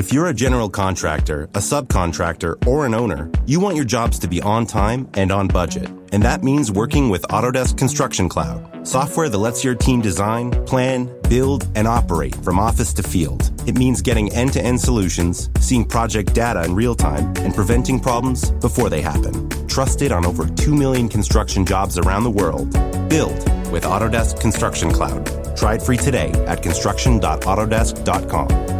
If you're a general contractor, a subcontractor, or an owner, you want your jobs to be on time and on budget. And that means working with Autodesk Construction Cloud, software that lets your team design, plan, build, and operate from office to field. It means getting end to end solutions, seeing project data in real time, and preventing problems before they happen. Trusted on over 2 million construction jobs around the world. Build with Autodesk Construction Cloud. Try it free today at construction.autodesk.com.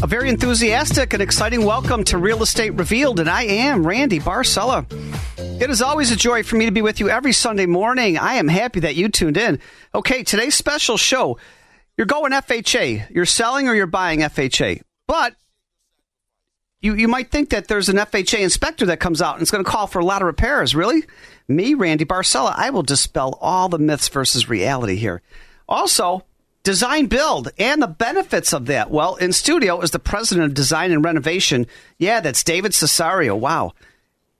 A very enthusiastic and exciting welcome to Real Estate Revealed, and I am Randy Barcella. It is always a joy for me to be with you every Sunday morning. I am happy that you tuned in. Okay, today's special show. You're going FHA. You're selling or you're buying FHA. But you, you might think that there's an FHA inspector that comes out and it's going to call for a lot of repairs. Really? Me, Randy Barcella, I will dispel all the myths versus reality here. Also, design build and the benefits of that. Well, in studio is the president of design and renovation. Yeah, that's David Cesario. Wow.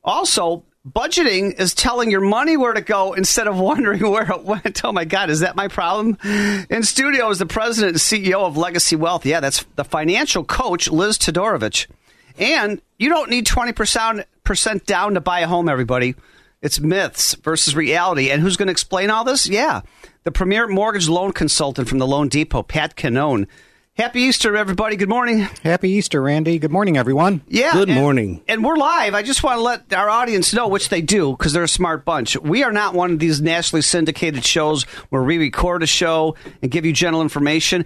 Also, budgeting is telling your money where to go instead of wondering where it went. Oh my God, is that my problem? In studio is the president and CEO of Legacy Wealth. Yeah, that's the financial coach, Liz Todorovich. And you don't need 20% down to buy a home, everybody. It's myths versus reality. And who's going to explain all this? Yeah, the premier mortgage loan consultant from the Loan Depot, Pat Cannone. Happy Easter, everybody. Good morning. Happy Easter, Randy. Good morning, everyone. Yeah. Good and, morning. And we're live. I just want to let our audience know, which they do, because they're a smart bunch. We are not one of these nationally syndicated shows where we record a show and give you general information.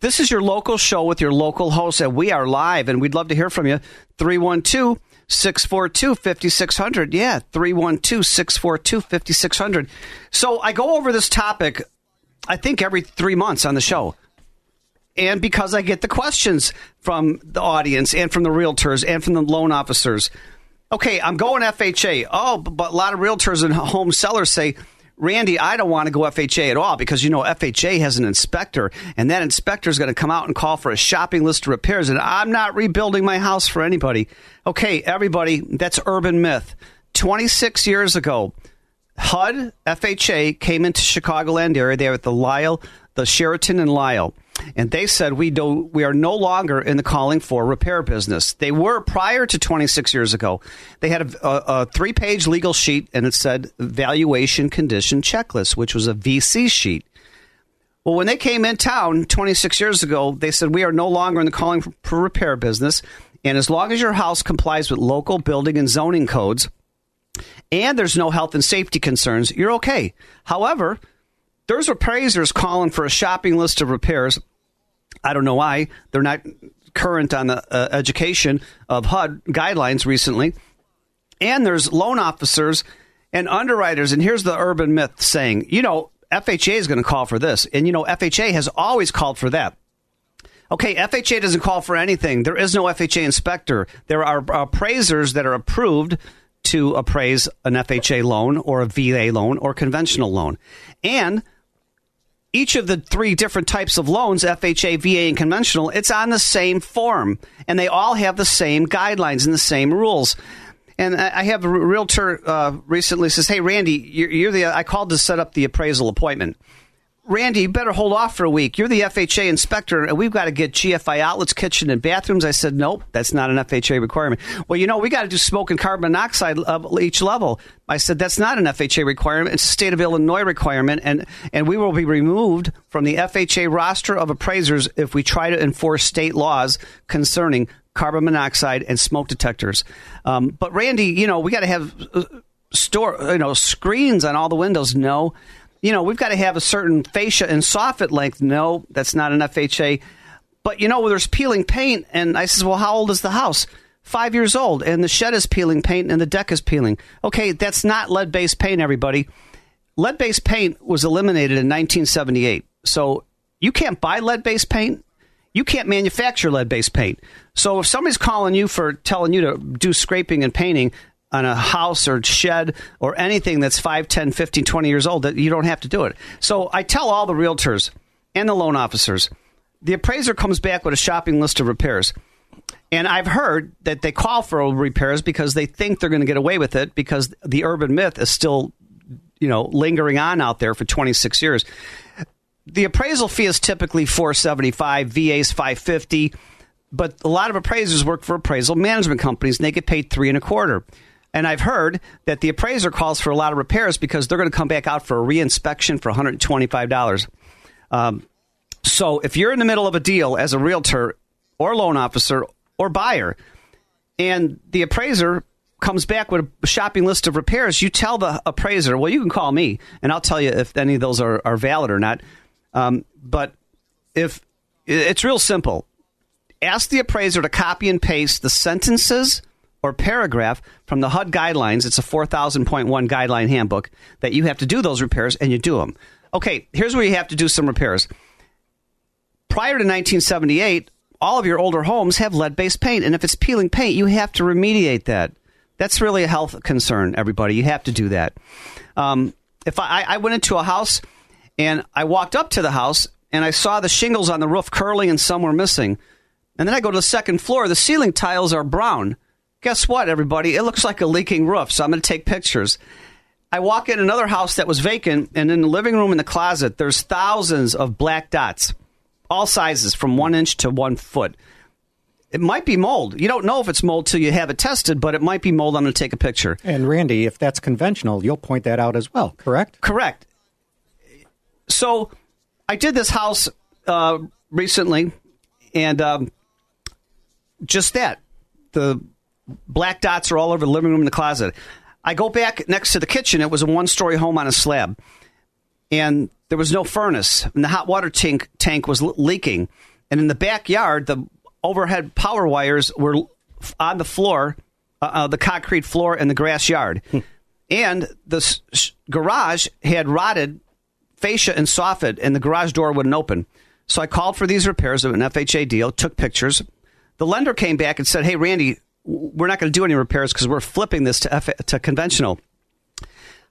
This is your local show with your local host, and we are live, and we'd love to hear from you. 312 642 5600. Yeah, 312 642 5600. So I go over this topic, I think, every three months on the show and because I get the questions from the audience and from the realtors and from the loan officers. Okay, I'm going FHA. Oh, but a lot of realtors and home sellers say, Randy, I don't want to go FHA at all because you know FHA has an inspector, and that inspector is going to come out and call for a shopping list of repairs, and I'm not rebuilding my house for anybody. Okay, everybody, that's urban myth. 26 years ago, HUD FHA came into Chicagoland area. They were at the Lisle, the Sheraton and Lisle and they said we do we are no longer in the calling for repair business. They were prior to 26 years ago. They had a, a, a three page legal sheet, and it said valuation condition checklist, which was a VC sheet. Well, when they came in town 26 years ago, they said we are no longer in the calling for, for repair business, and as long as your house complies with local building and zoning codes, and there's no health and safety concerns, you're okay. However, there's appraisers calling for a shopping list of repairs I don't know why they're not current on the uh, education of HUD guidelines recently. And there's loan officers and underwriters. And here's the urban myth saying, you know, FHA is going to call for this. And, you know, FHA has always called for that. Okay, FHA doesn't call for anything. There is no FHA inspector. There are appraisers that are approved to appraise an FHA loan or a VA loan or conventional loan. And each of the three different types of loans FHA, VA, and conventional it's on the same form. And they all have the same guidelines and the same rules. And I have a realtor uh, recently says, "Hey, Randy, you're, you're the I called to set up the appraisal appointment." Randy, you better hold off for a week. You're the FHA inspector, and we've got to get GFI outlets, kitchen, and bathrooms. I said, nope, that's not an FHA requirement. Well, you know, we got to do smoke and carbon monoxide each level. I said, that's not an FHA requirement. It's a state of Illinois requirement, and, and we will be removed from the FHA roster of appraisers if we try to enforce state laws concerning carbon monoxide and smoke detectors. Um, but Randy, you know, we got to have uh, store, you know, screens on all the windows. No you know, we've got to have a certain fascia and soffit length. No, that's not an FHA. But, you know, there's peeling paint. And I says, well, how old is the house? Five years old. And the shed is peeling paint and the deck is peeling. Okay, that's not lead based paint, everybody. Lead based paint was eliminated in 1978. So you can't buy lead based paint. You can't manufacture lead based paint. So if somebody's calling you for telling you to do scraping and painting, on a house or shed or anything that's 5, 10, 15, 20 years old that you don't have to do it. So I tell all the realtors and the loan officers, the appraiser comes back with a shopping list of repairs. And I've heard that they call for repairs because they think they're going to get away with it because the urban myth is still, you know, lingering on out there for 26 years. The appraisal fee is typically 475, VA's 550, but a lot of appraisers work for appraisal management companies and they get paid three and a quarter. And I've heard that the appraiser calls for a lot of repairs because they're going to come back out for a reinspection for $125. Um, so if you're in the middle of a deal as a realtor or loan officer or buyer, and the appraiser comes back with a shopping list of repairs, you tell the appraiser, well, you can call me, and I'll tell you if any of those are, are valid or not. Um, but if it's real simple, ask the appraiser to copy and paste the sentences or paragraph from the HUD guidelines. It's a 4000.1 guideline handbook that you have to do those repairs, and you do them. Okay, here's where you have to do some repairs. Prior to 1978, all of your older homes have lead based paint. And if it's peeling paint, you have to remediate that. That's really a health concern, everybody. You have to do that. Um, if I, I went into a house and I walked up to the house and I saw the shingles on the roof curling and some were missing, and then I go to the second floor, the ceiling tiles are brown. Guess what, everybody? It looks like a leaking roof, so I'm going to take pictures. I walk in another house that was vacant, and in the living room in the closet, there's thousands of black dots all sizes from one inch to one foot. It might be mold. You don't know if it's mold till you have it tested, but it might be mold. I'm going to take a picture. And Randy, if that's conventional, you'll point that out as well, correct? Correct. So I did this house uh, recently, and um, just that. The black dots are all over the living room and the closet. I go back next to the kitchen. It was a one story home on a slab. And there was no furnace, and the hot water tank tank was leaking. And in the backyard, the overhead power wires were on the floor, uh, uh, the concrete floor in the grass yard, hmm. and the s- garage had rotted fascia and soffit, and the garage door wouldn't open. So I called for these repairs of an FHA deal, took pictures. The lender came back and said, "Hey, Randy, we're not going to do any repairs because we're flipping this to F- to conventional."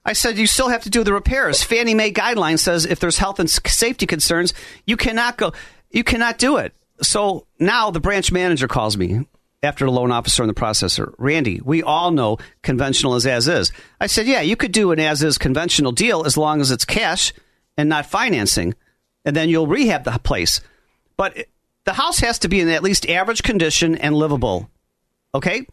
I said, you still have to do the repairs. Fannie Mae guideline says if there's health and safety concerns, you cannot go, you cannot do it. So now the branch manager calls me after the loan officer and the processor. Randy, we all know conventional is as is. I said, yeah, you could do an as is conventional deal as long as it's cash and not financing, and then you'll rehab the place. But the house has to be in at least average condition and livable. Okay?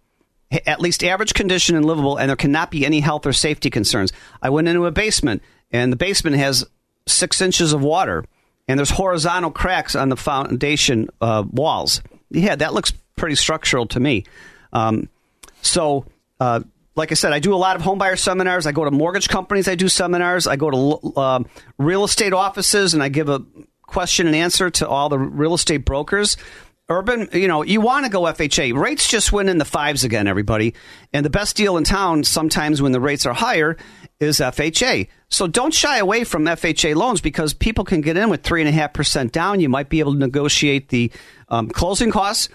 at least average condition and livable, and there cannot be any health or safety concerns. I went into a basement, and the basement has six inches of water, and there's horizontal cracks on the foundation uh, walls. Yeah, that looks pretty structural to me. Um, so, uh, like I said, I do a lot of homebuyer seminars. I go to mortgage companies. I do seminars. I go to uh, real estate offices, and I give a question and answer to all the real estate brokers. Urban, you know, you want to go FHA. Rates just went in the fives again, everybody. And the best deal in town, sometimes when the rates are higher, is FHA. So don't shy away from FHA loans because people can get in with 3.5% down. You might be able to negotiate the um, closing costs.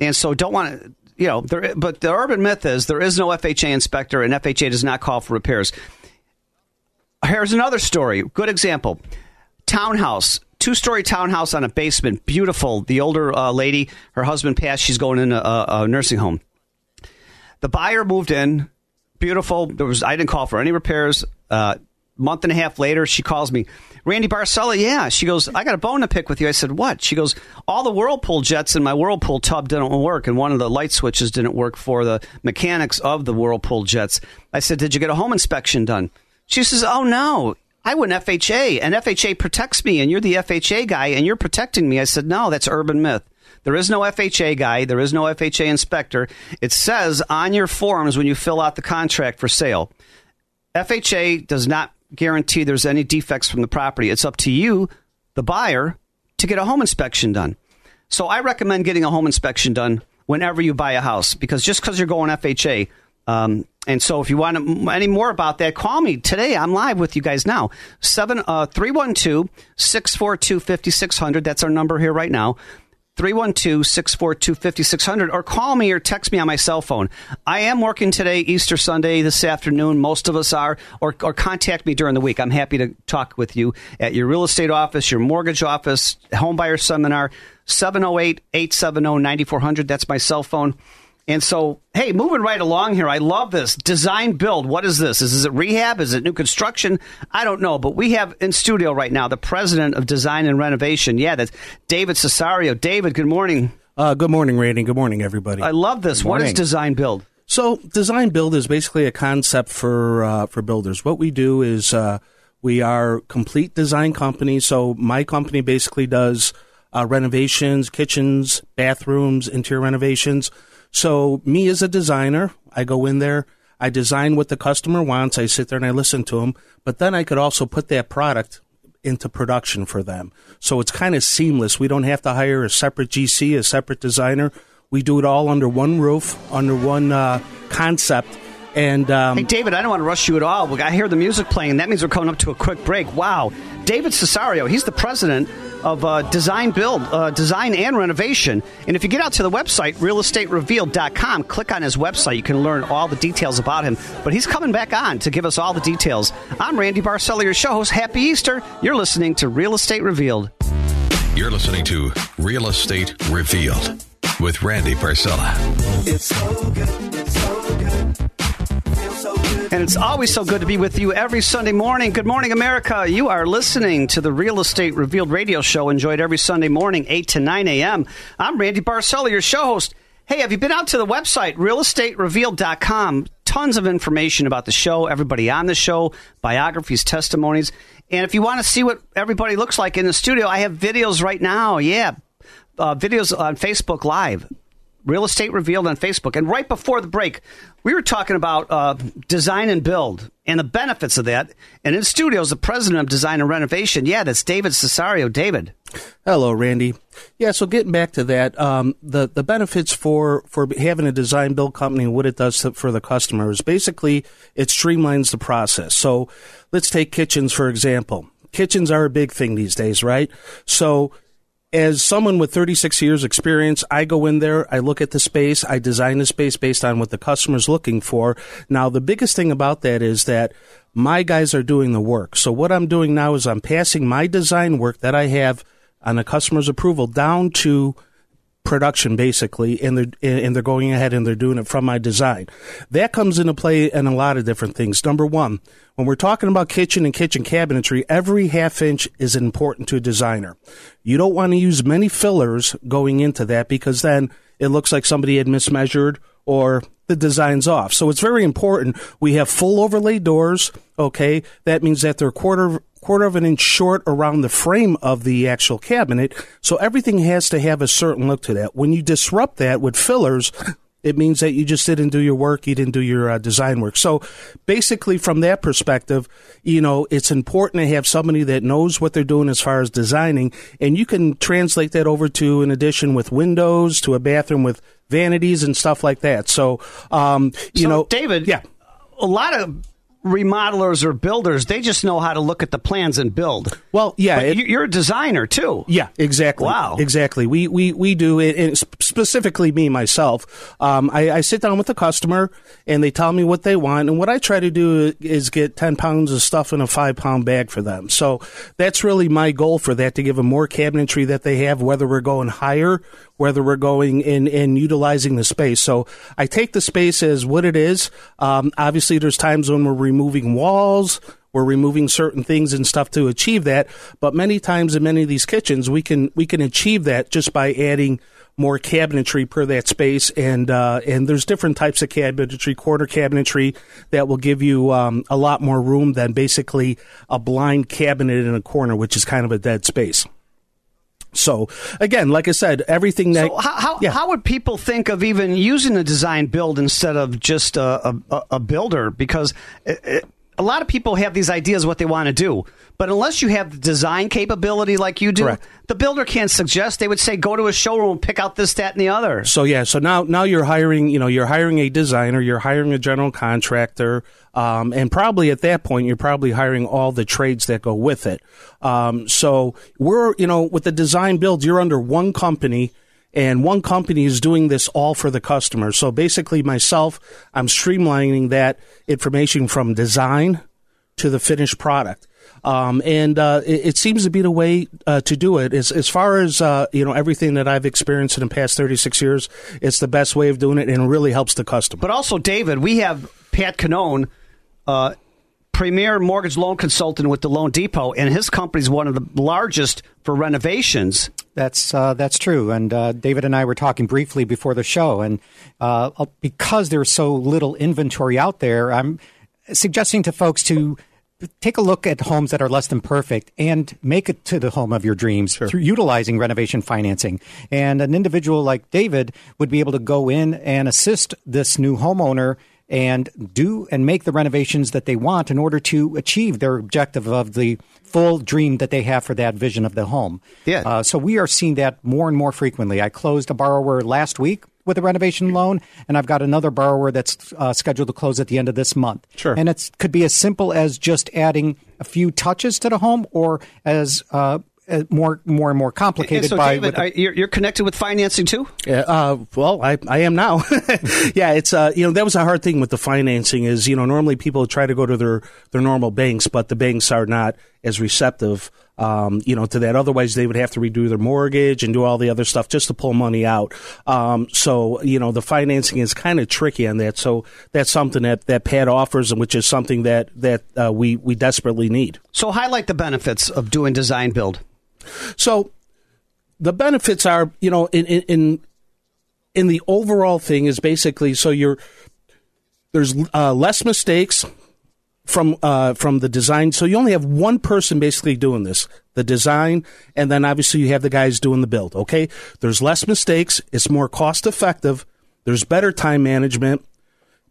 And so don't want to, you know, there, but the urban myth is there is no FHA inspector and FHA does not call for repairs. Here's another story. Good example. Townhouse two story townhouse on a basement. Beautiful. The older uh, lady, her husband passed. She's going in a, a, nursing home. The buyer moved in. Beautiful. There was I didn't call for any repairs. Uh, month and a half later, she calls me, Randy Barcella. Yeah, she goes. I got a bone to pick with you. I said, what? She goes, all the whirlpool jets in my whirlpool tub didn't work, and one of the light switches didn't work for the mechanics of the whirlpool jets. I said, did you get a home inspection done? She says, oh no. I went FHA, and FHA protects me, and you're the FHA guy, and you're protecting me. I said, no, that's urban myth. There is no FHA guy. There is no FHA inspector. It says on your forms when you fill out the contract for sale, FHA does not guarantee there's any defects from the property. It's up to you, the buyer, to get a home inspection done. So I recommend getting a home inspection done whenever you buy a house because just because you're going FHA um, and so if you want any more about that, call me today. I'm live with you guys now. 7 uh, 312 642 5600. That's our number here right now. 312 642 5600 or call me or text me on my cell phone. I am working today, Easter Sunday, this afternoon. Most of us are. Or, or contact me during the week. I'm happy to talk with you at your real estate office, your mortgage office, homebuyer seminar, 708 870 9400. That's my cell phone. And so, hey, moving right along here, I love this. Design build. What is this? Is, is it rehab? Is it new construction? I don't know. But we have in studio right now the president of design and renovation. Yeah, that's David Cesario. David, good morning. Uh, good morning, Randy. Good morning, everybody. I love this. What is design build? So, design build is basically a concept for uh, for builders. What we do is uh, we are complete design company. So, my company basically does uh, renovations, kitchens, bathrooms, interior renovations. So, me as a designer, I go in there, I design what the customer wants, I sit there and I listen to them, but then I could also put that product into production for them. So it's kind of seamless. We don't have to hire a separate GC, a separate designer. We do it all under one roof, under one uh, concept. And um, hey, David, I don't want to rush you at all. I hear the music playing. That means we're coming up to a quick break. Wow, David Cesario, he's the president of uh, design build, uh, design and renovation. And if you get out to the website, realestaterevealed.com, click on his website. You can learn all the details about him. But he's coming back on to give us all the details. I'm Randy Barcella, your show host. Happy Easter. You're listening to Real Estate Revealed. You're listening to Real Estate Revealed with Randy Barcella. It's so good. It's so good. And it's always so good to be with you every Sunday morning. Good morning, America. You are listening to the Real Estate Revealed radio show, enjoyed every Sunday morning, 8 to 9 a.m. I'm Randy Barcella, your show host. Hey, have you been out to the website, realestaterevealed.com? Tons of information about the show, everybody on the show, biographies, testimonies. And if you want to see what everybody looks like in the studio, I have videos right now. Yeah, uh, videos on Facebook Live. Real Estate Revealed on Facebook. And right before the break, we were talking about uh, design and build and the benefits of that. And in studios, the president of design and renovation. Yeah, that's David Cesario. David. Hello, Randy. Yeah, so getting back to that, um, the the benefits for for having a design build company and what it does to, for the customer is basically it streamlines the process. So let's take kitchens for example. Kitchens are a big thing these days, right? So as someone with 36 years experience, I go in there, I look at the space, I design the space based on what the customer's looking for. Now, the biggest thing about that is that my guys are doing the work. So what I'm doing now is I'm passing my design work that I have on a customer's approval down to production basically, and they're and they're going ahead and they're doing it from my design. That comes into play in a lot of different things. Number one, when we're talking about kitchen and kitchen cabinetry, every half inch is important to a designer. You don't want to use many fillers going into that because then it looks like somebody had mismeasured or the design's off. So it's very important. We have full overlay doors. Okay. That means that they're quarter quarter of an inch short around the frame of the actual cabinet. So everything has to have a certain look to that. When you disrupt that with fillers, it means that you just didn't do your work, you didn't do your uh, design work. So basically, from that perspective, you know, it's important to have somebody that knows what they're doing as far as designing, and you can translate that over to an addition with windows, to a bathroom with vanities and stuff like that. So, um, you so, know, David, yeah, a lot of remodelers or builders, they just know how to look at the plans and build. Well, yeah, it, you're a designer too. Yeah, exactly. Wow, exactly. We we we do it, specifically me myself. Um, I, I, sit down with the customer and they tell me what they want, and what I try to do is get ten pounds of stuff in a five pound bag for them. So that's really my goal for that to give them more cabinetry that they have, whether we're going higher whether we're going in and utilizing the space. So I take the space as what it is. Um, obviously, there's times when we're removing walls, we're removing certain things and stuff to achieve that. But many times in many of these kitchens, we can we can achieve that just by adding more cabinetry per that space, and uh, and there's different types of cabinetry, quarter cabinetry that will give you um, a lot more room than basically a blind cabinet in a corner, which is kind of a dead space. So again, like I said, everything that so how how, yeah. how, would people think of even using a design build instead of just a a, a builder? Because it, it, a lot of people have these ideas what they want to do, but unless you have the design capability like you do, Correct. the builder can't suggest. They would say, go to a showroom pick out this, that, and the other. So yeah, so now now you're hiring, you know, you're hiring a designer, you're hiring a general contractor, um, and probably at that point you're probably hiring all the trades that go with it. Um, so we're, you know, with the design build, you're under one company And one company is doing this all for the customer. So basically, myself, I'm streamlining that information from design to the finished product. Um, and uh, it, it, seems to be the way uh, to do it. As, as far as uh, you know, everything that I've experienced in the past 36 years, it's the best way of doing it, and it really helps the customer. But also, David, we have Pat Canone, uh, premier mortgage loan consultant with the Loan Depot, and his company is one of the largest for renovations. That's uh, that's true. And uh, David and I were talking briefly before the show, and because there's so little inventory out there, I'm suggesting to folks to take a look at homes that are less than perfect and make it to the home of your dreams sure. through utilizing renovation financing. And an individual like David would be able to go in and assist this new homeowner and do and make the renovations that they want in order to achieve their objective of the full dream that they have for that vision of the home. Yeah. Uh, so we are seeing that more and more frequently. I closed a borrower last week with a renovation loan, and I've got another borrower that's uh, scheduled to close at the end of this month. Sure. And it could be as simple as just adding a few touches to the home, or as uh, uh, more more and more complicated so by David, the, you're, you're, connected with financing too yeah uh, well I, I am now yeah it's uh, you know that was a hard thing with the financing is you know normally people try to go to their their normal banks but the banks are not as receptive um, you know, to that. Otherwise, they would have to redo their mortgage and do all the other stuff just to pull money out. Um, so, you know, the financing is kind of tricky on that. So that's something that, that Pat offers, and which is something that that uh, we we desperately need. So, highlight the benefits of doing design build. So, the benefits are, you know, in in in the overall thing is basically so you're there's uh, less mistakes from uh, from the design. So you only have one person basically doing this, the design, and then obviously you have the guys doing the build. Okay, there's less mistakes. It's more cost effective. There's better time management,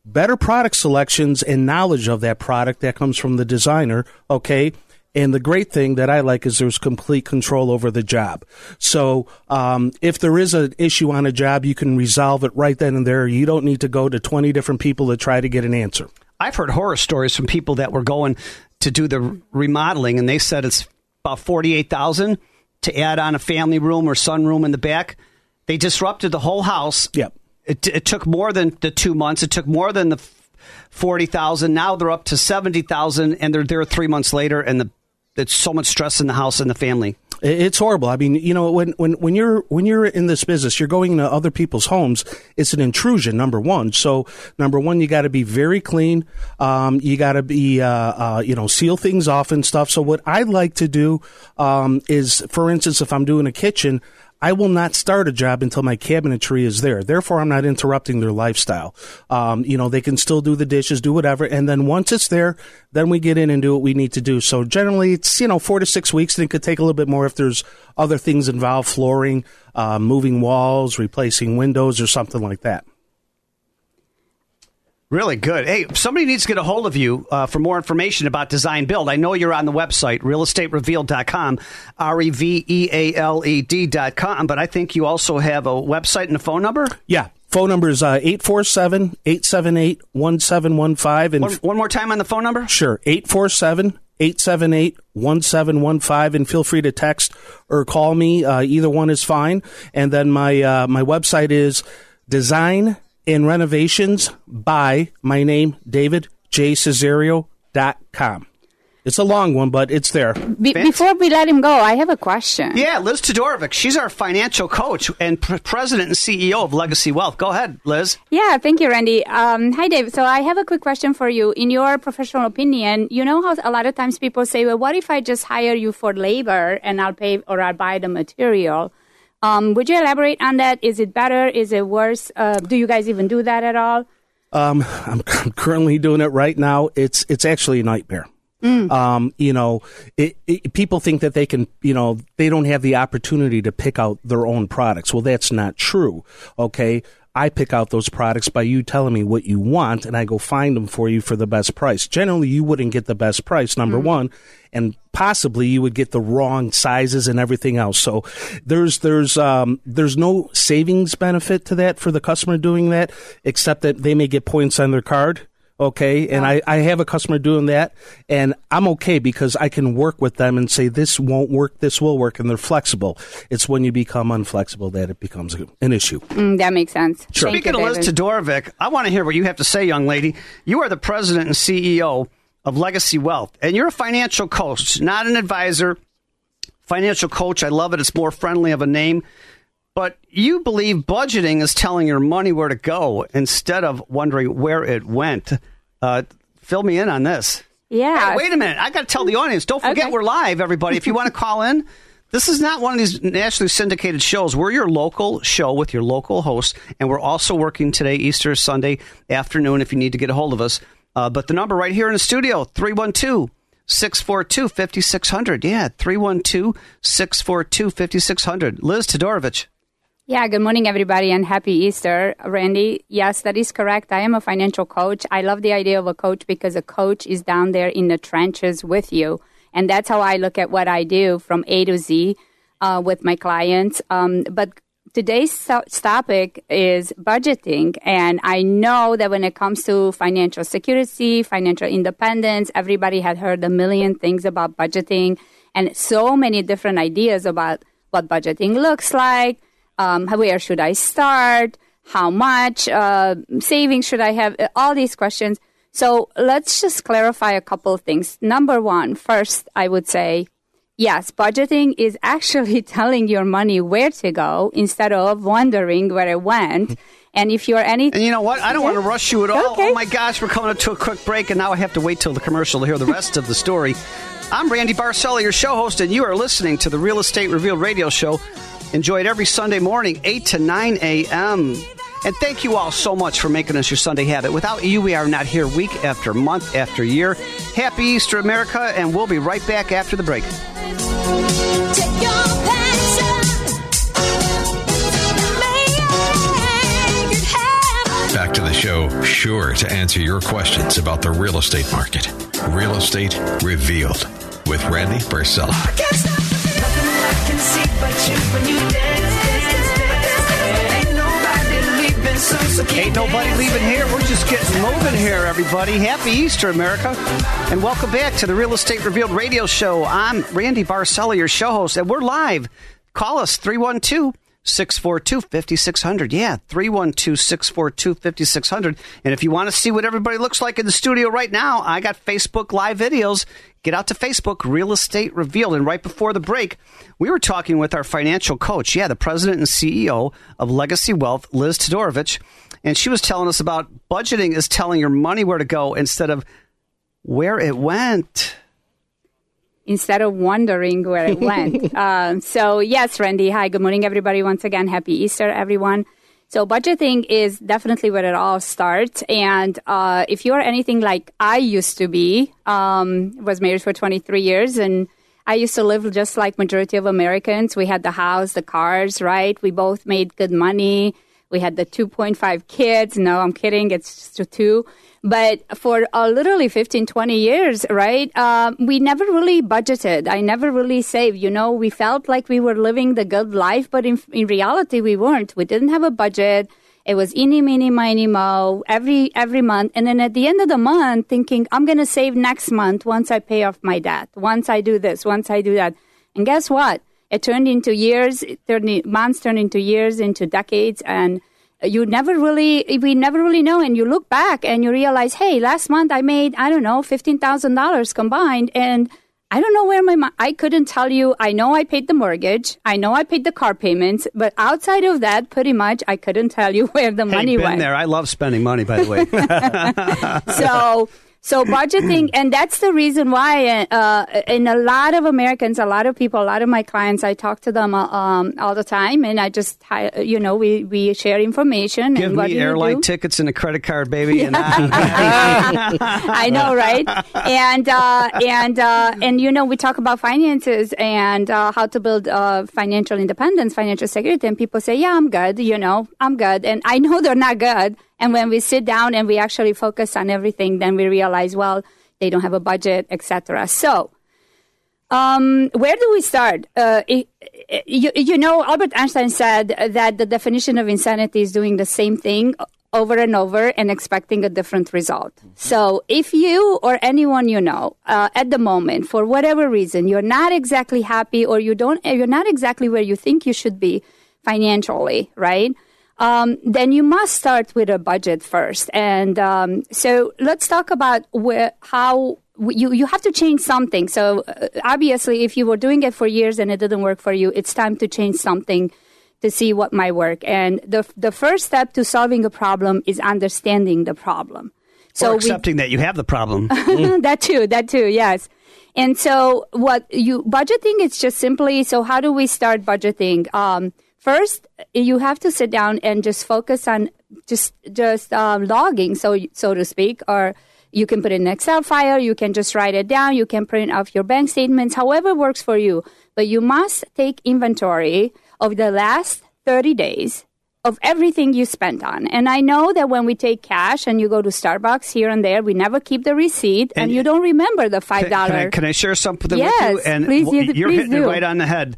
better product selections, and knowledge of that product that comes from the designer. Okay. And the great thing that I like is there's complete control over the job. So um, if there is an issue on a job, you can resolve it right then and there. You don't need to go to 20 different people to try to get an answer. I've heard horror stories from people that were going to do the remodeling, and they said it's about forty-eight thousand to add on a family room or sunroom in the back. They disrupted the whole house. Yep. It, it took more than the two months. It took more than the forty thousand. Now they're up to seventy thousand, and they're there three months later, and the it's so much stress in the house and the family. It's horrible. I mean, you know, when, when, when you're when you're in this business, you're going into other people's homes. It's an intrusion. Number one. So number one, you got to be very clean. Um, you got to be uh, uh, you know seal things off and stuff. So what I like to do um, is, for instance, if I'm doing a kitchen, I will not start a job until my cabinetry is there. Therefore, I'm not interrupting their lifestyle. Um, you know, they can still do the dishes, do whatever. And then once it's there, then we get in and do what we need to do. So generally, it's, you know, four to six weeks. And it could take a little bit more if there's other things involved, flooring, uh, moving walls, replacing windows, or something like that. Really good. Hey, somebody needs to get a hold of you uh, for more information about design build. I know you're on the website, realestaterevealed.com, R E V E A L E D.com, but I think you also have a website and a phone number? Yeah. Phone number is uh, 847 878 1715. One more time on the phone number? Sure. 847 878 1715 and feel free to text or call me. Uh, either one is fine. And then my, uh, my website is design in renovations by my name, David J. Cesario.com. It's a long one, but it's there. Be- before we let him go, I have a question. Yeah, Liz Todorovic. She's our financial coach and pr- president and CEO of Legacy Wealth. Go ahead, Liz. Yeah, thank you, Randy. Um, hi, Dave. So I have a quick question for you. In your professional opinion, you know how a lot of times people say, well, what if I just hire you for labor and I'll pay or I'll buy the material? Um, would you elaborate on that? Is it better? Is it worse? Uh, do you guys even do that at all? Um, I'm currently doing it right now. It's it's actually a nightmare. Mm. Um, you know, it, it, people think that they can, you know, they don't have the opportunity to pick out their own products. Well, that's not true. Okay. I pick out those products by you telling me what you want and I go find them for you for the best price. Generally, you wouldn't get the best price, number mm-hmm. one, and possibly you would get the wrong sizes and everything else. So there's, there's, um, there's no savings benefit to that for the customer doing that, except that they may get points on their card Okay, and I, I have a customer doing that, and I'm okay because I can work with them and say this won't work, this will work, and they're flexible. It's when you become unflexible that it becomes an issue. Mm, that makes sense. Sure. Thank Speaking you, of Liz Todorovic, I want to hear what you have to say, young lady. You are the president and CEO of Legacy Wealth, and you're a financial coach, not an advisor. Financial coach, I love it. It's more friendly of a name. But you believe budgeting is telling your money where to go instead of wondering where it went. Uh, fill me in on this. Yeah. Hey, wait a minute. I got to tell the audience. Don't forget Okay. we're live, everybody. If you want to call in, this is not one of these nationally syndicated shows. We're your local show with your local host, and we're also working today, Easter Sunday afternoon, if you need to get a hold of us. Uh, but the number right here in the studio, 312 642 5600. Yeah, 312 642 5600. Liz Todorovich. Yeah, good morning, everybody, and happy Easter. Randy, yes, that is correct. I am a financial coach. I love the idea of a coach because a coach is down there in the trenches with you. And that's how I look at what I do from A to Z uh, with my clients. Um, but today's topic is budgeting. And I know that when it comes to financial security, financial independence, everybody had heard a million things about budgeting and so many different ideas about what budgeting looks like um, where should I start? How much uh, savings should I have? Uh, All these questions. So let's just clarify a couple of things. Number one, first, I would say, yes, budgeting is actually telling your money where to go instead of wondering where it went. And if you're any, And you know what? I don't want to rush you at all. Okay. Oh my gosh, we're coming up to a quick break, and now I have to wait till the commercial to hear the rest of the story. I'm Randy Barcella, your show host, and you are listening to the Real Estate Revealed radio show. Enjoy it every Sunday morning, 8 to 9 a.m. And thank you all so much for making us your Sunday habit. Without you, we are not here week after month after year. Happy Easter, America, and we'll be right back after the break. Take your passion, make it happen. Back to the show, sure to answer your questions about the real estate market. Real Estate Revealed with Randy Barcella. Ain't nobody leaving here. We're just getting moving here, everybody. Happy Easter, America. And welcome back to the Real Estate Revealed radio show. I'm Randy Barcella, your show host, and we're live. Call us 312 642 5600. Yeah, 312 642 5600. And if you want to see what everybody looks like in the studio right now, I got Facebook live videos. Get out to Facebook, Real Estate Revealed. And right before the break, we were talking with our financial coach. Yeah, the president and CEO of Legacy Wealth, Liz Todorovich. And she was telling us about budgeting is telling your money where to go instead of where it went. instead of wondering where it went. um, so, yes, Randy. Hi, good morning, everybody. Once again, happy Easter, everyone. So, budgeting is definitely where it all starts. And uh, if you're anything like I used to be, um, was married for 23 years, and I used to live just like majority of Americans. We had the house, the cars, right? We both made good money. We had the 2.5 kids. No, I'm kidding. It's just two. But for uh, literally 15, 20 years, right, um, we never really budgeted. I never really saved. You know, we felt like we were living the good life, but in, in reality, we weren't. We didn't have a budget. It was eeny, meeny, miny, mo every, every month. And then at the end of the month, thinking, I'm going to save next month once I pay off my debt, once I do this, once I do that. And guess what? It turned into years, turned months turned into years, into decades, and you never really, we never really know. And you look back and you realize, hey, last month I made, I don't know, $15,000 combined. And I don't know where my, mo- I couldn't tell you. I know I paid the mortgage. I know I paid the car payments. But outside of that, pretty much, I couldn't tell you where the money hey, been went. there. I love spending money, by the way. so so budgeting and that's the reason why uh, in a lot of americans a lot of people a lot of my clients i talk to them uh, um, all the time and i just you know we, we share information Give and what me do you airline tickets and a credit card, baby. And I, I know, right? And uh, and uh, and you know, we talk about finances and uh, how to build uh, financial independence, financial security, and people say, "Yeah, I'm good." You know, I'm good, and I know they're not good. And when we sit down and we actually focus on everything, then we realize, well, they don't have a budget, etc. So. Um, where do we start? Uh, it, it- you, you know, Albert Einstein said that the definition of insanity is doing the same thing over and over and expecting a different result. So if you or anyone you know uh, at the moment, for whatever reason, you're not exactly happy or you don't, you're not exactly where you think you should be financially, right? Um, then you must start with a budget first. And um, so let's talk about where how you you have to change something. So uh, obviously, if you were doing it for years and it didn't work for you, it's time to change something to see what might work. And the the first step to solving a problem is understanding the problem. or we- accepting that you have the problem. that too, that too, yes. And so what you budgeting is just simply so how do we start budgeting? Um, first, you have to sit down and just focus on just just um, logging, so so to speak, or you can put it in an Excel file, you can just write it down, you can print off your bank statements, however works for you. But you must take inventory of the last 30 days of everything you spent on. And I know that when we take cash and you go to Starbucks here and there, we never keep the receipt and, And- you don't remember the $5. Can, can I, can I share something Yes, with you? And please, you- you're please hitting it right on the head.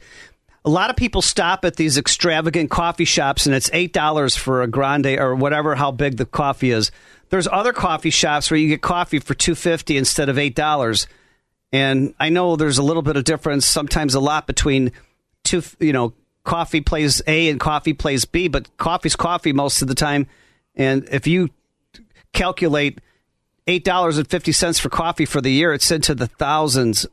A lot of people stop at these extravagant coffee shops, and it's eight dollars for a grande or whatever how big the coffee is. There's other coffee shops where you get coffee for two fifty instead of eight dollars, and I know there's a little bit of difference, sometimes a lot between two. You know, coffee plays A and coffee plays B, but coffee's coffee most of the time. And if you calculate eight dollars and fifty cents for coffee for the year, it's into the thousands.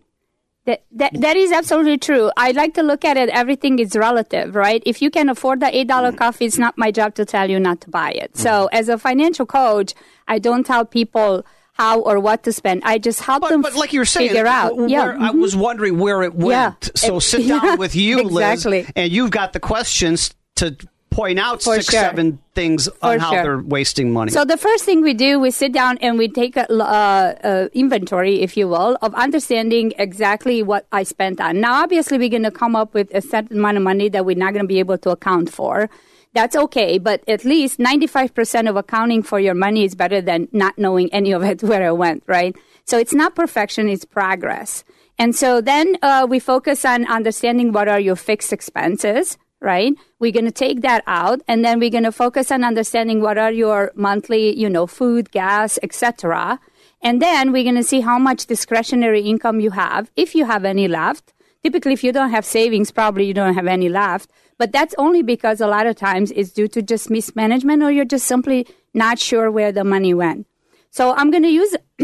That, that, that is absolutely true. I like to look at it, everything is relative, right? If you can afford the $8 Mm. coffee, it's not my job to tell you not to buy it. So, as a financial coach, I don't tell people how or what to spend. I just help But, them but like you were saying, figure out. where- yeah. I mhm. was wondering where it went. Yeah. So It- sit down yeah, with you, exactly. Liz, and you've got the questions to point out For six, sure. seven things on how sure. they're wasting money. So the first thing we do, we sit down and we take a uh, uh, inventory, if you will, of understanding exactly what I spent on. Now, obviously, we're going to come up with a certain amount of money that we're not going to be able to account for. That's okay, but at least 95% of accounting for your money is better than not knowing any of it where it went, right? So it's not perfection, it's progress. And so then uh, we focus on understanding what are your fixed expenses, right? We're going to take that out, and then we're going to focus on understanding what are your monthly, you know, food, gas, etc. And then we're going to see how much discretionary income you have, if you have any left. Typically, if you don't have savings, probably you don't have any left. But that's only because a lot of times it's due to just mismanagement, or you're just simply not sure where the money went. So I'm going to use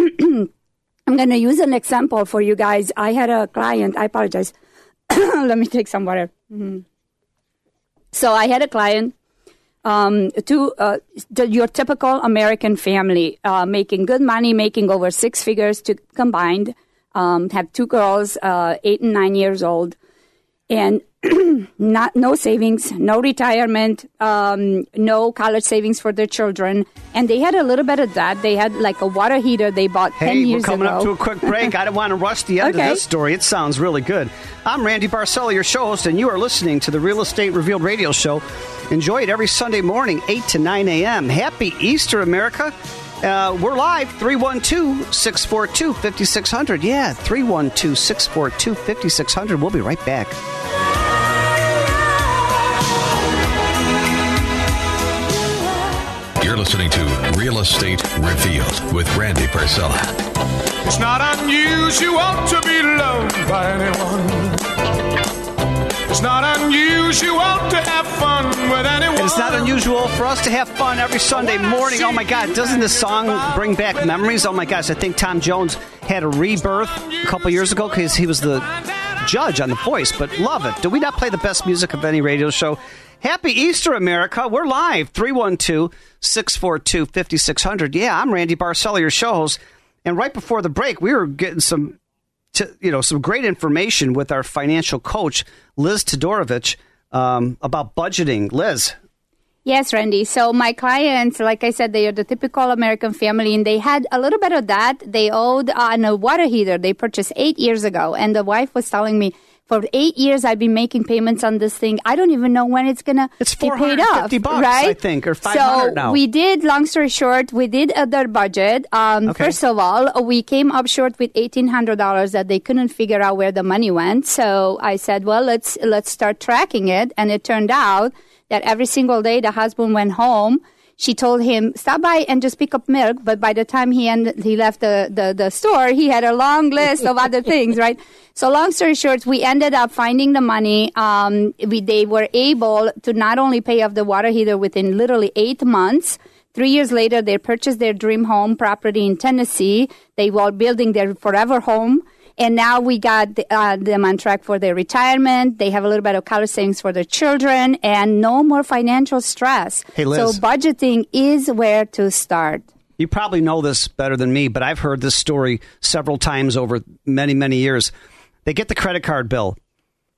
I'm going to use an example for you guys. I had a client. I apologize. Let me take some water. Mhm. So I had a client, um, to uh, the, your typical American family, uh, making good money, making over six figures to combined. Um, have two girls, uh, eight and nine years old, and not no savings, no retirement, um, no college savings for their children, and they had a little bit of that. They had like a water heater they bought Hey, we're coming ago. up to a quick break. I don't want to rush the end Okay. of this story. It sounds really good. I'm Randy Barcella, your show host, and you are listening to the Real Estate Revealed radio show. Enjoy it every Sunday morning, 8 to 9 a.m. Happy Easter, America. Uh, we're live, 312 642 5600. Yeah, 312 642 5600. We'll be right back. Listening to Real Estate Revealed with Randy Barcella. It's not unusual to be loved by anyone. It's not unusual to have fun with anyone. And it's not unusual for us to have fun every Sunday morning. Oh my God, doesn't this song bring back memories? Oh my gosh, I think Tom Jones had a rebirth a couple years ago because he was the judge on The Voice, but love it. Do we not play the best music of any radio show? Happy Easter, America. We're live, 312 642 5600. Yeah, I'm Randy Barcella, your show host. And right before the break, we were getting some to, you know some great information with our financial coach Liz Todorovich um, about budgeting. Liz, Yes, Randy. So my clients, like I said, they are the typical American family, and they had a little bit of that. They owed uh, on a water heater they purchased eight years ago, and the wife was telling me, for eight years I've been making payments on this thing. I don't even know when it's gonna It's be paid off, bucks, right? I think, or so now. we did. Long story short, we did other budget. Um, Okay. First of all, we came up short with eighteen hundred dollars that they couldn't figure out where the money went. So I said, well, let's let's start tracking it, and it turned out that every single day the husband went home, she told him stop by and just pick up milk. But by the time he ended, he left the, the, the store, he had a long list of other things, right? So long story short, we ended up finding the money. Um, we, they were able to not only pay off the water heater within literally eight months. Three years later, they purchased their dream home property in Tennessee. They were building their forever home. And now we got uh, them on track for their retirement. They have a little bit of college savings for their children and no more financial stress. Hey, Liz. So budgeting is where to start. You probably know this better than me, but I've heard this story several times over many, many years. They get the credit card bill.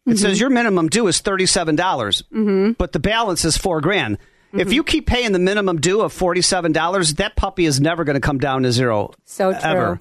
It mm-hmm. says your minimum due is $37, dollars mm-hmm. but the balance is four grand. If mm-hmm. you keep paying the minimum due of $47, that puppy is never going to come down to zero. So true. Ever.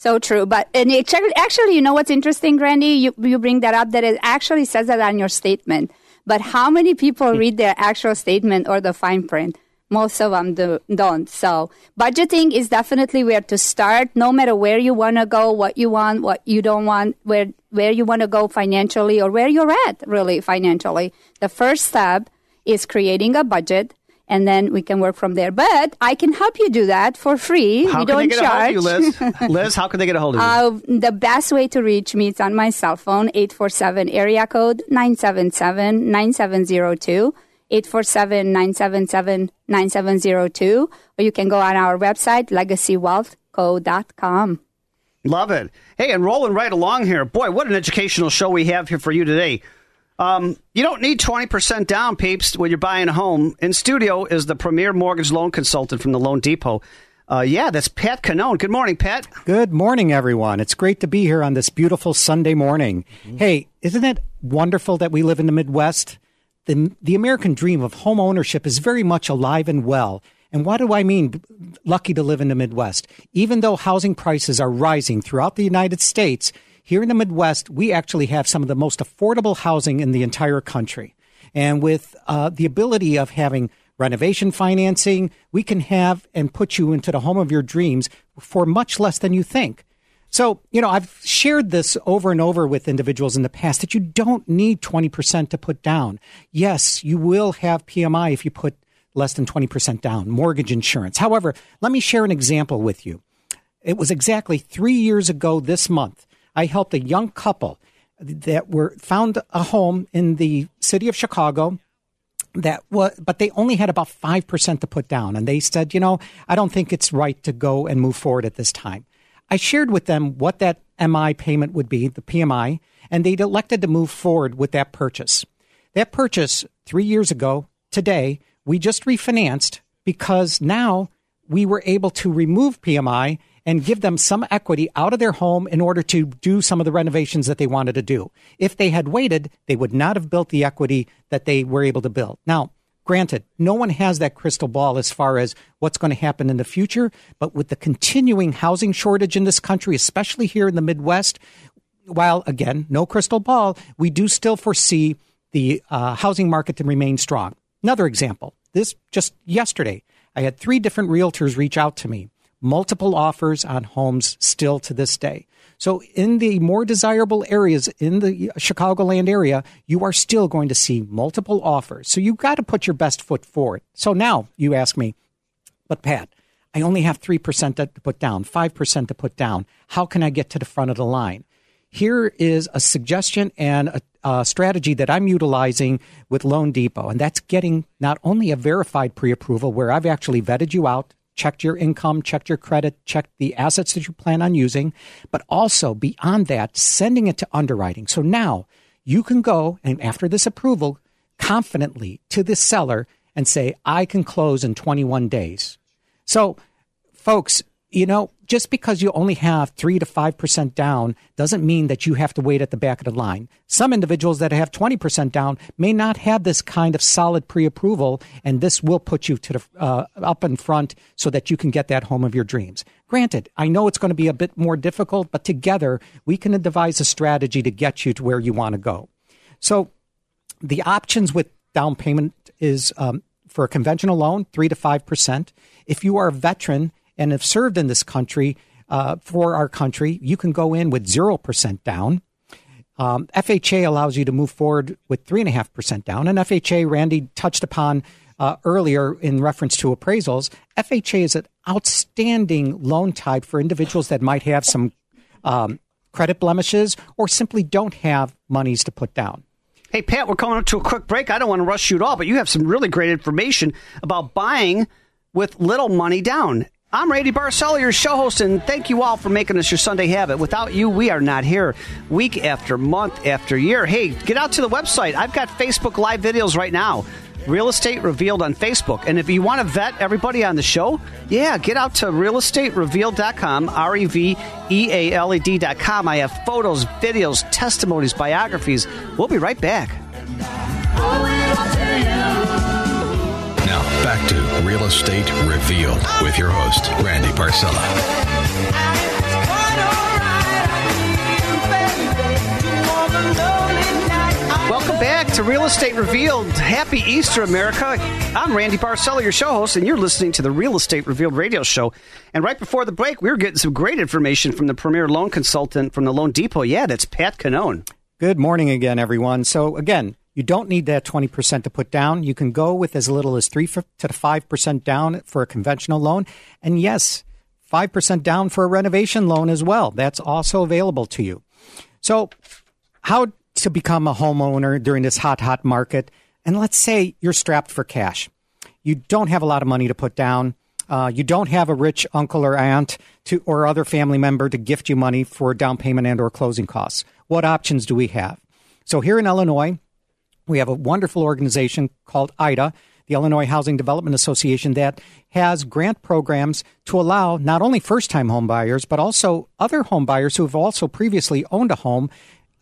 So true. But and it, actually, you know what's interesting, Randy? You, you bring that up that it actually says that on your statement. But how many people read their actual statement or the fine print? Most of them do, don't. So budgeting is definitely where to start, no matter where you want to go, what you want, what you don't want, where, where you want to go financially or where you're at really financially. The first step is creating a budget and then we can work from there. But I can help you do that for free. How we can don't they get charge. a hold of you, Liz? Liz, how can they get a hold of you? Uh, the best way to reach me is on my cell phone, 847 area code 977 9702. 847 977 9702. Or you can go on our website, legacywealthco.com. Love it. Hey, and rolling right along here. Boy, what an educational show we have here for you today. Um, you don't need 20% down, peeps, when you're buying a home. In studio is the premier mortgage loan consultant from the Loan Depot. Uh, yeah, that's Pat Cannone. Good morning, Pat. Good morning, everyone. It's great to be here on this beautiful Sunday morning. Hey, isn't it wonderful that we live in the Midwest? The, the American dream of home ownership is very much alive and well. And what do I mean, lucky to live in the Midwest? Even though housing prices are rising throughout the United States, here in the Midwest, we actually have some of the most affordable housing in the entire country. And with uh, the ability of having renovation financing, we can have and put you into the home of your dreams for much less than you think. So, you know, I've shared this over and over with individuals in the past that you don't need 20% to put down. Yes, you will have PMI if you put less than 20% down, mortgage insurance. However, let me share an example with you. It was exactly three years ago this month. I helped a young couple that were found a home in the city of Chicago that was, but they only had about 5% to put down. And they said, you know, I don't think it's right to go and move forward at this time. I shared with them what that MI payment would be, the PMI, and they'd elected to move forward with that purchase. That purchase three years ago, today, we just refinanced because now we were able to remove PMI and give them some equity out of their home in order to do some of the renovations that they wanted to do. If they had waited, they would not have built the equity that they were able to build. Now, granted, no one has that crystal ball as far as what's going to happen in the future, but with the continuing housing shortage in this country, especially here in the Midwest, while again, no crystal ball, we do still foresee the uh, housing market to remain strong. Another example this just yesterday, I had three different realtors reach out to me, multiple offers on homes still to this day. So, in the more desirable areas in the Chicagoland area, you are still going to see multiple offers. So, you've got to put your best foot forward. So, now you ask me, but Pat, I only have 3% to put down, 5% to put down. How can I get to the front of the line? Here is a suggestion and a, a strategy that I'm utilizing with Loan Depot, and that's getting not only a verified pre approval where I've actually vetted you out, checked your income, checked your credit, checked the assets that you plan on using, but also beyond that, sending it to underwriting. So now you can go and after this approval, confidently to the seller and say, I can close in 21 days. So, folks, you know, just because you only have three to five percent down doesn't mean that you have to wait at the back of the line. Some individuals that have twenty percent down may not have this kind of solid pre-approval, and this will put you to the uh, up in front so that you can get that home of your dreams. Granted, I know it's going to be a bit more difficult, but together we can devise a strategy to get you to where you want to go. So, the options with down payment is um, for a conventional loan, three to five percent. If you are a veteran and have served in this country uh, for our country, you can go in with zero percent down. Um, FHA allows you to move forward with three and a half percent down, and FHA, Randy touched upon uh, earlier in reference to appraisals, FHA is an outstanding loan type for individuals that might have some um, credit blemishes or simply don't have monies to put down. Hey, Pat, we're coming up to a quick break. I don't want to rush you at all, but you have some really great information about buying with little money down. I'm Randy Barcella, your show host, and thank you all for making us your Sunday habit. Without you, we are not here week after month after year. Hey, get out to the website. I've got Facebook Live videos right now. Real Estate Revealed on Facebook. And if you want to vet everybody on the show, yeah, get out to realestaterevealed.com, R E V E A L E D.com. I have photos, videos, testimonies, biographies. We'll be right back. Now, back to Real Estate Revealed with your host, Randy Barcella. Welcome back to Real Estate Revealed. Happy Easter, America. I'm Randy Barcella, your show host, and you're listening to the Real Estate Revealed radio show. And right before the break, we were getting some great information from the premier loan consultant from the Loan Depot. Yeah, that's Pat Cannone. Good morning again, everyone. So, again, you don't need that 20% to put down. You can go with as little as 3 to 5% down for a conventional loan. And yes, 5% down for a renovation loan as well. That's also available to you. So, how to become a homeowner during this hot, hot market? And let's say you're strapped for cash. You don't have a lot of money to put down. Uh, you don't have a rich uncle or aunt to, or other family member to gift you money for down payment and or closing costs. What options do we have? So here in Illinois, we have a wonderful organization called IDA, the Illinois Housing Development Association, that has grant programs to allow not only first time home buyers, but also other home buyers who have also previously owned a home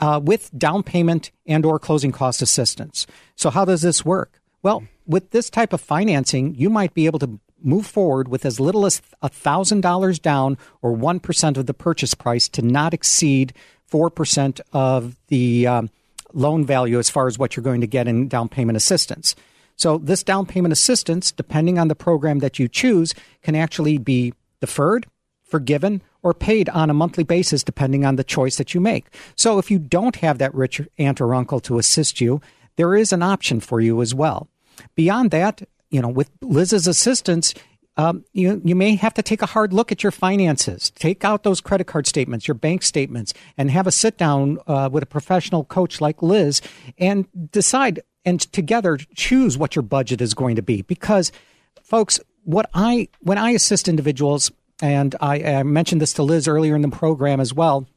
uh, with down payment and or closing cost assistance. So how does this work? Well, with this type of financing, you might be able to move forward with as little as $1,000 down or 1% of the purchase price to not exceed 4% of the um, loan value as far as what you're going to get in down payment assistance. So, this down payment assistance, depending on the program that you choose, can actually be deferred, forgiven, or paid on a monthly basis depending on the choice that you make. So, if you don't have that rich aunt or uncle to assist you, there is an option for you as well. Beyond that, you know, with Liz's assistance, um, you you may have to take a hard look at your finances. Take out those credit card statements, your bank statements, and have a sit down uh, with a professional coach like Liz and decide and together choose what your budget is going to be. Because, folks, what I when I assist individuals, and I, I mentioned this to Liz earlier in the program as well,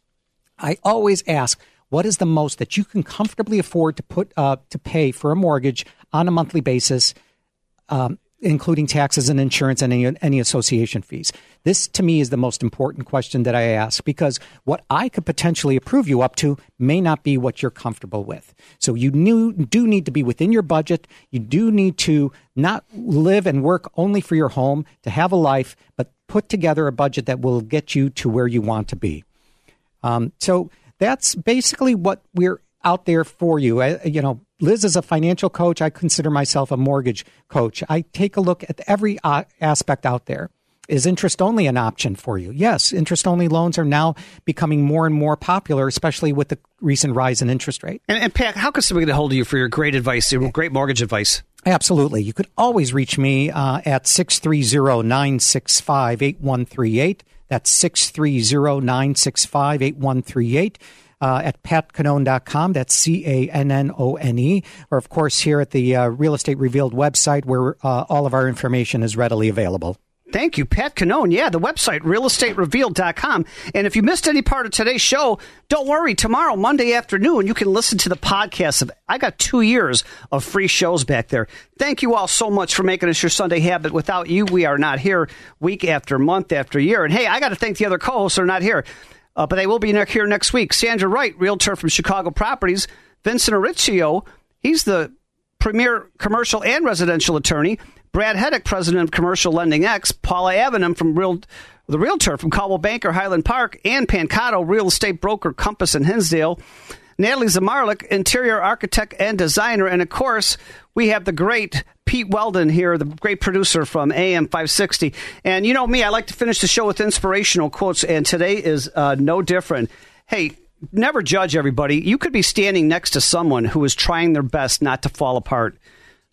I always ask. What is the most that you can comfortably afford to put uh, to pay for a mortgage on a monthly basis um, including taxes and insurance and any, any association fees? This, to me, is the most important question that I ask because what I could potentially approve you up to may not be what you're comfortable with. So you knew, do need to be within your budget. You do need to not live and work only for your home to have a life, but put together a budget that will get you to where you want to be. Um, so that's basically what we're out there for you. You know, Liz is a financial coach. I consider myself a mortgage coach. I take a look at every uh, aspect out there. Is interest only an option for you? Yes, interest only loans are now becoming more and more popular, especially with the recent rise in interest rate. And, and Pat, how can somebody get a hold of you for your great advice, your great mortgage advice? Absolutely. You could always reach me uh, at 630 965 8138. That's 630 965 8138. Uh, at patcannone.com. That's C A N N O N E. Or, of course, here at the uh, Real Estate Revealed website where uh, all of our information is readily available. Thank you, Pat Cannone. Yeah, the website, realestaterevealed.com. And if you missed any part of today's show, don't worry. Tomorrow, Monday afternoon, you can listen to the podcast. Of, I got two years of free shows back there. Thank you all so much for making us your Sunday habit. Without you, we are not here week after month after year. And hey, I got to thank the other co hosts who are not here. Uh, but they will be here next week. Sandra Wright, realtor from Chicago Properties. Vincent Aricio, he's the premier commercial and residential attorney. Brad Heddick, president of Commercial Lending X. Paula Avenham from Real, the realtor from Coldwell Banker, Highland Park. Ann Pancato, real estate broker, Compass in Hinsdale. Natalie Zamarlik, interior architect and designer. And of course, we have the great Pete Weldon here, the great producer from AM 560. And you know me, I like to finish the show with inspirational quotes, and today is uh, no different. Hey, never judge everybody. You could be standing next to someone who is trying their best not to fall apart.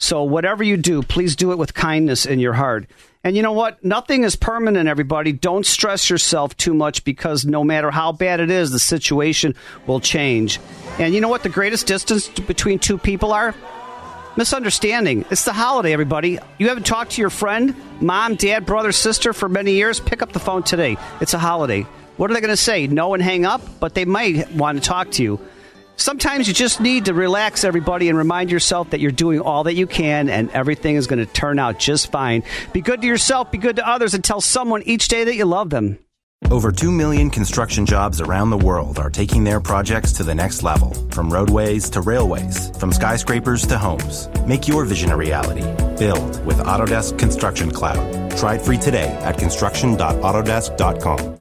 So, whatever you do, please do it with kindness in your heart. And you know what? Nothing is permanent, everybody. Don't stress yourself too much because no matter how bad it is, the situation will change. And you know what the greatest distance between two people are? Misunderstanding. It's the holiday, everybody. You haven't talked to your friend, mom, dad, brother, sister for many years? Pick up the phone today. It's a holiday. What are they going to say? No and hang up? But they might want to talk to you. Sometimes you just need to relax, everybody, and remind yourself that you're doing all that you can and everything is going to turn out just fine. Be good to yourself, be good to others, and tell someone each day that you love them. Over 2 million construction jobs around the world are taking their projects to the next level. From roadways to railways, from skyscrapers to homes. Make your vision a reality. Build with Autodesk Construction Cloud. Try it free today at construction.autodesk.com.